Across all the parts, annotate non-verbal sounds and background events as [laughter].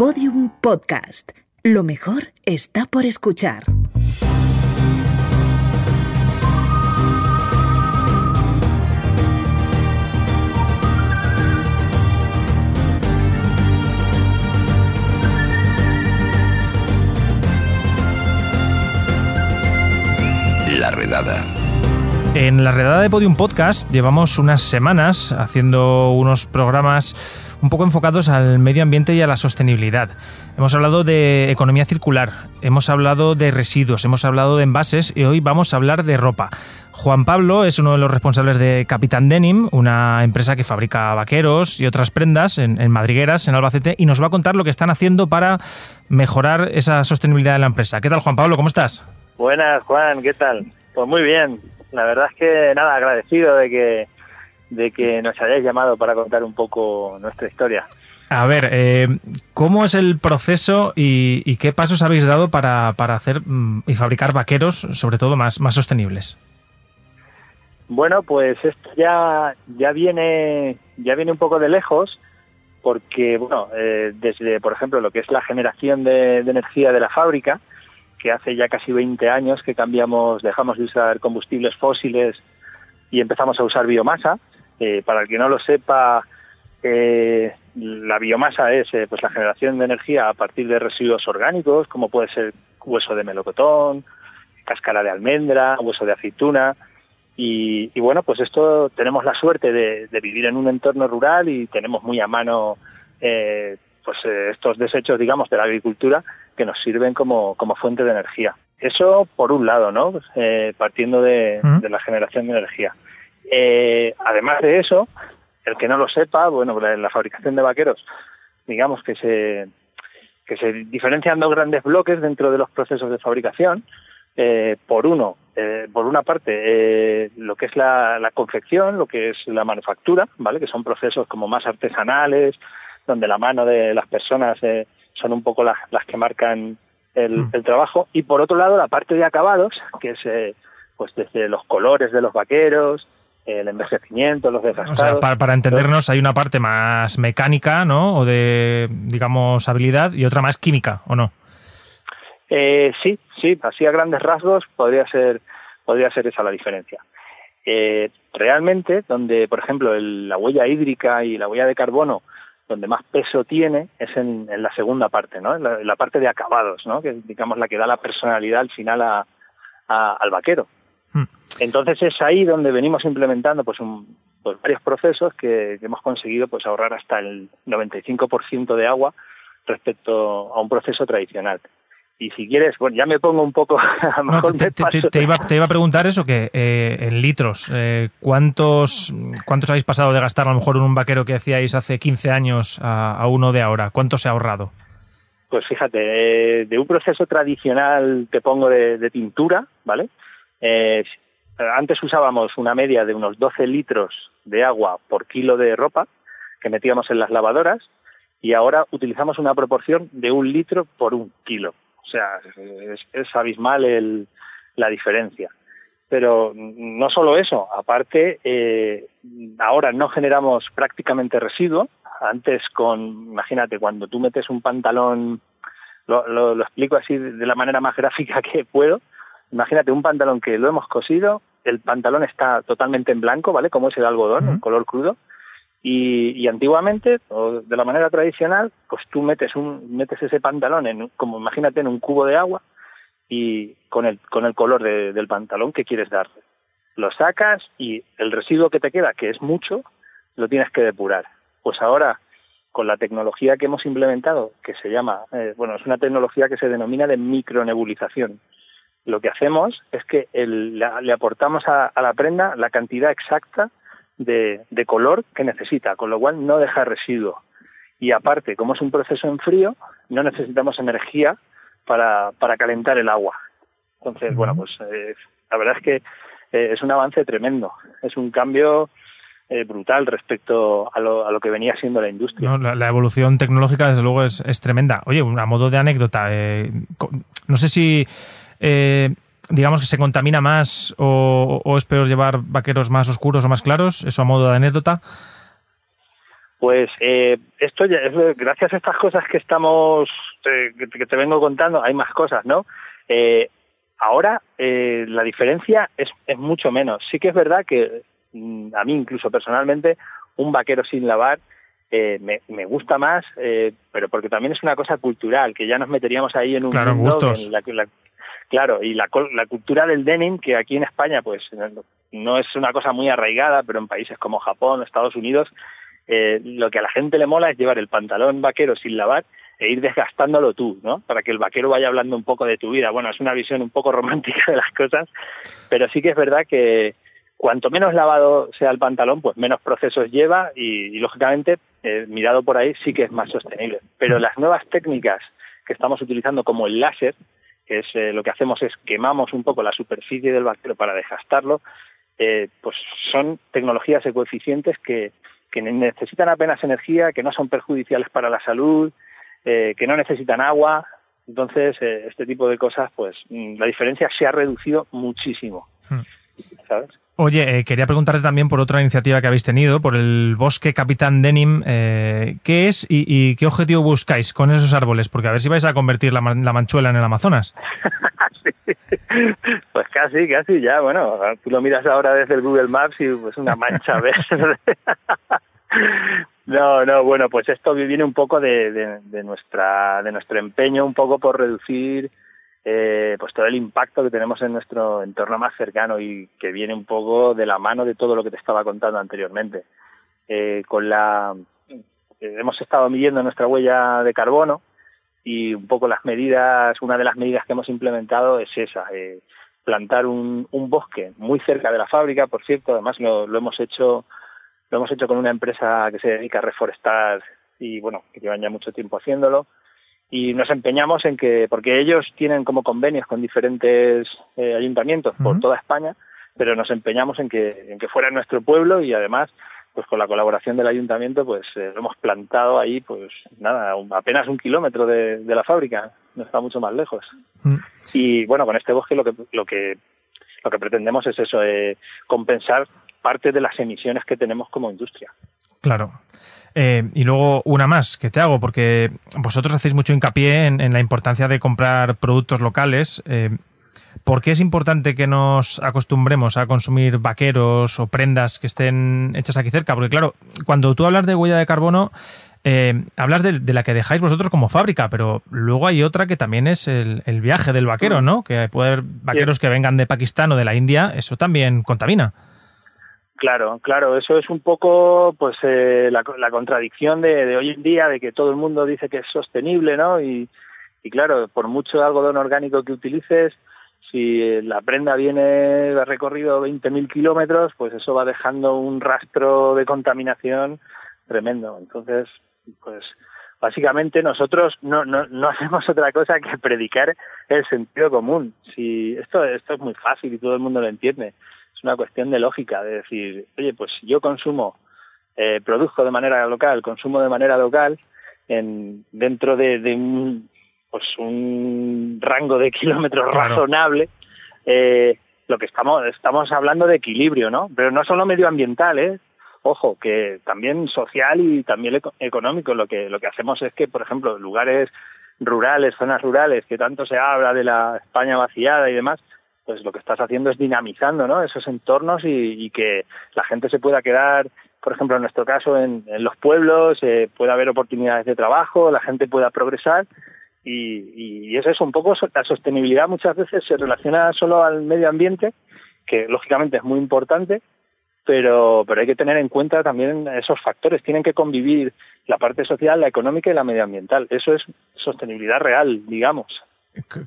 Podium Podcast. Lo mejor está por escuchar. La redada. En la redada de Podium Podcast llevamos unas semanas haciendo unos programas un poco enfocados al medio ambiente y a la sostenibilidad. Hemos hablado de economía circular, hemos hablado de residuos, hemos hablado de envases y hoy vamos a hablar de ropa. Juan Pablo es uno de los responsables de Capitán Denim, una empresa que fabrica vaqueros y otras prendas en, Madrigueras, en Albacete, y nos va a contar lo que están haciendo para mejorar esa sostenibilidad de la empresa. ¿Qué tal, Juan Pablo? ¿Cómo estás? Buenas, Juan, ¿qué tal? Pues muy bien. La verdad es que nada, agradecido de que de que nos hayáis llamado para contar un poco nuestra historia. A ver, eh, ¿cómo es el proceso y, y, qué pasos habéis dado para, para hacer mm, y fabricar vaqueros, sobre todo más, más sostenibles? Bueno, pues esto ya, ya viene ya viene un poco de lejos, porque bueno, eh, desde por ejemplo lo que es la generación de, de energía de la fábrica, que hace ya casi 20 años que cambiamos, dejamos de usar combustibles fósiles y empezamos a usar biomasa. Eh, para el que no lo sepa, eh, la biomasa es eh, pues la generación de energía a partir de residuos orgánicos, como puede ser hueso de melocotón, cáscara de almendra, hueso de aceituna. Y, y bueno, pues esto tenemos la suerte de, de, vivir en un entorno rural y tenemos muy a mano eh, pues estos desechos, digamos, de la agricultura que nos sirven como, como fuente de energía. Eso por un lado, ¿no? Eh, partiendo de, de, la generación de energía. Eh, además de eso, el que no lo sepa, bueno, la, la fabricación de vaqueros, digamos que se que se diferencian dos grandes bloques dentro de los procesos de fabricación. Eh, por uno, eh, por una parte, eh, lo que es la, la, confección, lo que es la manufactura, ¿vale? Que son procesos como más artesanales, donde la mano de las personas eh, son un poco las, las que marcan el, mm. el, trabajo. Y por otro lado, la parte de acabados, que es eh, pues desde los colores de los vaqueros, el envejecimiento, los desgastados. O sea, para, para entendernos, hay una parte más mecánica, ¿no? O de, digamos, habilidad y otra más química, ¿o no? Eh, sí, sí, así a grandes rasgos podría ser, podría ser esa la diferencia. Eh, realmente, donde, por ejemplo, el, la huella hídrica y la huella de carbono, donde más peso tiene es en, en la segunda parte, ¿no? En la, en la, parte de acabados, ¿no? Que es, digamos, la que da la personalidad al final a, a, al vaquero. Hmm. Entonces es ahí donde venimos implementando pues, un, pues varios procesos que, que, hemos conseguido pues ahorrar hasta el 95% de agua respecto a un proceso tradicional. Y si quieres, bueno, ya me pongo un poco [laughs] a no, te, te, te, iba, te, iba, a preguntar eso, que eh, en litros, eh, ¿cuántos, ¿cuántos habéis pasado de gastar a lo mejor en un vaquero que hacíais hace 15 años a, a uno de ahora? ¿Cuánto se ha ahorrado? Pues fíjate, eh, de un proceso tradicional, te pongo de, de tintura, ¿vale? Eh, antes usábamos una media de unos 12 litros de agua por kilo de ropa que metíamos en las lavadoras y ahora utilizamos una proporción de un litro por un kilo. O sea, es, es abismal el, la diferencia. Pero no solo eso, aparte, eh, ahora no generamos prácticamente residuo. Antes, con, imagínate, cuando tú metes un pantalón, lo, explico así de la manera más gráfica que puedo, imagínate un pantalón que lo hemos cosido, el pantalón está totalmente en blanco, ¿vale? Como es el algodón, uh -huh. el color crudo. Y, y, antiguamente, o de la manera tradicional, pues tú metes un metes ese pantalón en como imagínate en un cubo de agua y con el con el color de, del pantalón que quieres darle. Lo sacas y el residuo que te queda, que es mucho, lo tienes que depurar. Pues ahora con la tecnología que hemos implementado, que se llama, eh, bueno, es una tecnología que se denomina de micronebulización lo que hacemos es que el, la, le aportamos a, a, la prenda la cantidad exacta de, de, color que necesita, con lo cual no deja residuo. Y aparte, como es un proceso en frío, no necesitamos energía para, para calentar el agua. Entonces, bueno, pues eh, la verdad es que eh, es un avance tremendo. Es un cambio eh, brutal respecto a lo, a lo, que venía siendo la industria. No, la, la, evolución tecnológica, desde luego, es, es tremenda. Oye, a modo de anécdota, eh, no sé si eh, digamos que se contamina más o, o, es peor llevar vaqueros más oscuros o más claros, eso a modo de anécdota. Pues eh, esto ya, gracias a estas cosas que estamos, eh, que te vengo contando, hay más cosas, ¿no? Eh, ahora eh, la diferencia es, es mucho menos. Sí que es verdad que mm, a mí incluso personalmente un vaquero sin lavar eh, me, me, gusta más, eh, pero porque también es una cosa cultural, que ya nos meteríamos ahí en un claro, mundo en la, la, claro, y la, la cultura del denim, que aquí en España pues no es una cosa muy arraigada, pero en países como Japón, Estados Unidos, eh, lo que a la gente le mola es llevar el pantalón vaquero sin lavar e ir desgastándolo tú, ¿no? Para que el vaquero vaya hablando un poco de tu vida. Bueno, es una visión un poco [laughs] romántica de las cosas, pero sí que es verdad que cuanto menos lavado sea el pantalón, pues menos procesos lleva y, y lógicamente, eh, mirado por ahí, sí que es más sostenible. Pero las nuevas técnicas que estamos utilizando, como el láser, que es eh, lo que hacemos es quemamos un poco la superficie del vaquero para desgastarlo, eh, pues son tecnologías ecoeficientes que, que necesitan apenas energía, que no son perjudiciales para la salud, eh, que no necesitan agua. Entonces, eh, este tipo de cosas, pues mm, la diferencia se ha reducido muchísimo. Hmm. ¿Sabes? Oye, eh, quería preguntarte también por otra iniciativa que habéis tenido, por el Bosque Capitán Denim. Eh, ¿Qué es y, y, qué objetivo buscáis con esos árboles? Porque a ver si vais a convertir la, la manchuela en el Amazonas. [laughs] sí. Pues casi, casi ya. Bueno, tú lo miras ahora desde el Google Maps y pues una mancha [laughs] verde. No, no, bueno, pues esto viene un poco de, de, de, nuestra, de nuestro empeño, un poco por reducir eh, pues todo el impacto que tenemos en nuestro entorno más cercano y que viene un poco de la mano de todo lo que te estaba contando anteriormente. Eh, con la eh, hemos estado midiendo nuestra huella de carbono y un poco las medidas, una de las medidas que hemos implementado es esa, eh, plantar un, un bosque muy cerca de la fábrica, por cierto, además lo, lo hemos hecho lo hemos hecho con una empresa que se dedica a reforestar y bueno, que llevan ya mucho tiempo haciéndolo y nos empeñamos en que, porque ellos tienen como convenios con diferentes eh, ayuntamientos uh -huh. por toda España, pero nos empeñamos en que, en que fuera nuestro pueblo y además, pues con la colaboración del ayuntamiento, pues eh, lo hemos plantado ahí, pues nada, un, apenas un kilómetro de, de, la fábrica, no está mucho más lejos. Uh -huh. Y bueno, con este bosque lo que, lo que, lo que pretendemos es eso, eh, compensar parte de las emisiones que tenemos como industria. Claro. Eh, y luego una más que te hago, porque vosotros hacéis mucho hincapié en, en la importancia de comprar productos locales. Eh, ¿Por qué es importante que nos acostumbremos a consumir vaqueros o prendas que estén hechas aquí cerca? Porque claro, cuando tú hablas de huella de carbono, eh, hablas de, de, la que dejáis vosotros como fábrica, pero luego hay otra que también es el, el viaje del vaquero, ¿no? Que puede haber vaqueros que vengan de Pakistán o de la India, eso también contamina. Claro, claro, eso es un poco pues eh, la, la, contradicción de, hoy en día, de que todo el mundo dice que es sostenible, ¿no? Y, claro, por mucho algodón orgánico que utilices, si la prenda viene de recorrido 20.000 kilómetros, pues eso va dejando un rastro de contaminación tremendo. Entonces, pues básicamente nosotros no, no, no [laughs] hacemos otra cosa que predicar el sentido común. Si esto, esto es muy fácil y todo el mundo lo entiende es una cuestión de lógica, de decir, oye, pues yo consumo, eh, produzco de manera local, consumo de manera local, en, dentro de, de un, pues un rango de [laughs] kilómetros claro. razonable, eh, lo que estamos, estamos hablando de equilibrio, ¿no? Pero no solo medioambiental, ¿eh? Ojo, que también social y también económico. Lo que, lo que hacemos es que, por ejemplo, lugares rurales, zonas rurales, que tanto se habla de la España vaciada y demás, pues lo que estás haciendo es dinamizando ¿no? esos entornos y, que la gente se pueda quedar, por ejemplo, en nuestro caso, en, en los pueblos, eh, pueda haber oportunidades de trabajo, la gente pueda progresar y, y eso es un poco la sostenibilidad muchas veces se relaciona solo al medio ambiente, que lógicamente es muy importante, pero, pero hay que tener en cuenta también esos factores. Tienen que convivir la parte social, la económica y la medioambiental. Eso es sostenibilidad real, digamos.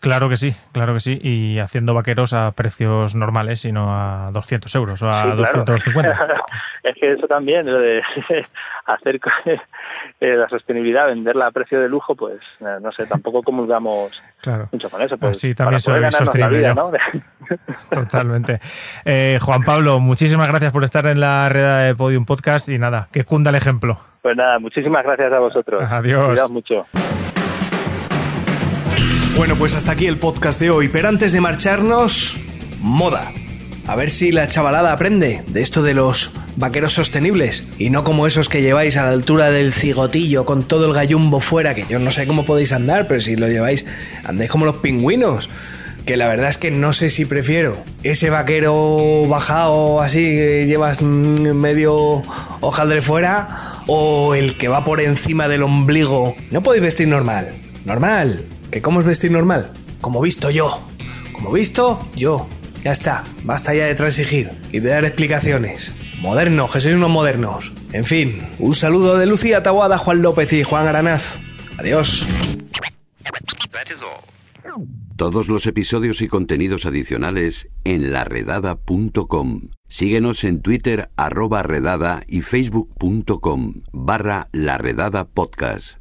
Claro que sí, claro que sí. Y haciendo vaqueros a precios normales y no a 200 euros o a sí, 250. Claro. [laughs] es que eso también, lo de [laughs] hacer [laughs] la sostenibilidad, venderla a precio de lujo, pues no sé, tampoco comulgamos claro. mucho con eso. Pues, sí, también soy sostenible. Vida, ¿no? Totalmente. Eh, Juan Pablo, muchísimas gracias por estar en la red de Podium Podcast y nada, que cunda el ejemplo. Pues nada, muchísimas gracias a vosotros. Adiós. Cuidaos mucho. Bueno, pues hasta aquí el podcast de hoy, pero antes de marcharnos, moda. A ver si la chavalada aprende de esto de los vaqueros sostenibles y no como esos que lleváis a la altura del cigotillo con todo el gallumbo fuera, que yo no sé cómo podéis andar, pero si lo lleváis, andéis como los pingüinos. Que la verdad es que no sé si prefiero ese vaquero bajado así que llevas medio hojaldre fuera o el que va por encima del ombligo. No podéis vestir normal. Normal. ¿Que cómo es vestir normal? Como visto yo. Como visto yo. Ya está, basta ya de transigir y de dar explicaciones. Modernos, que sois unos modernos. En fin, un saludo de Lucía Taboada, Juan López y Juan Aranaz. Adiós. Todos los episodios y contenidos adicionales en laredada.com. Síguenos en Twitter arroba redada y facebook.com barra laredada podcast.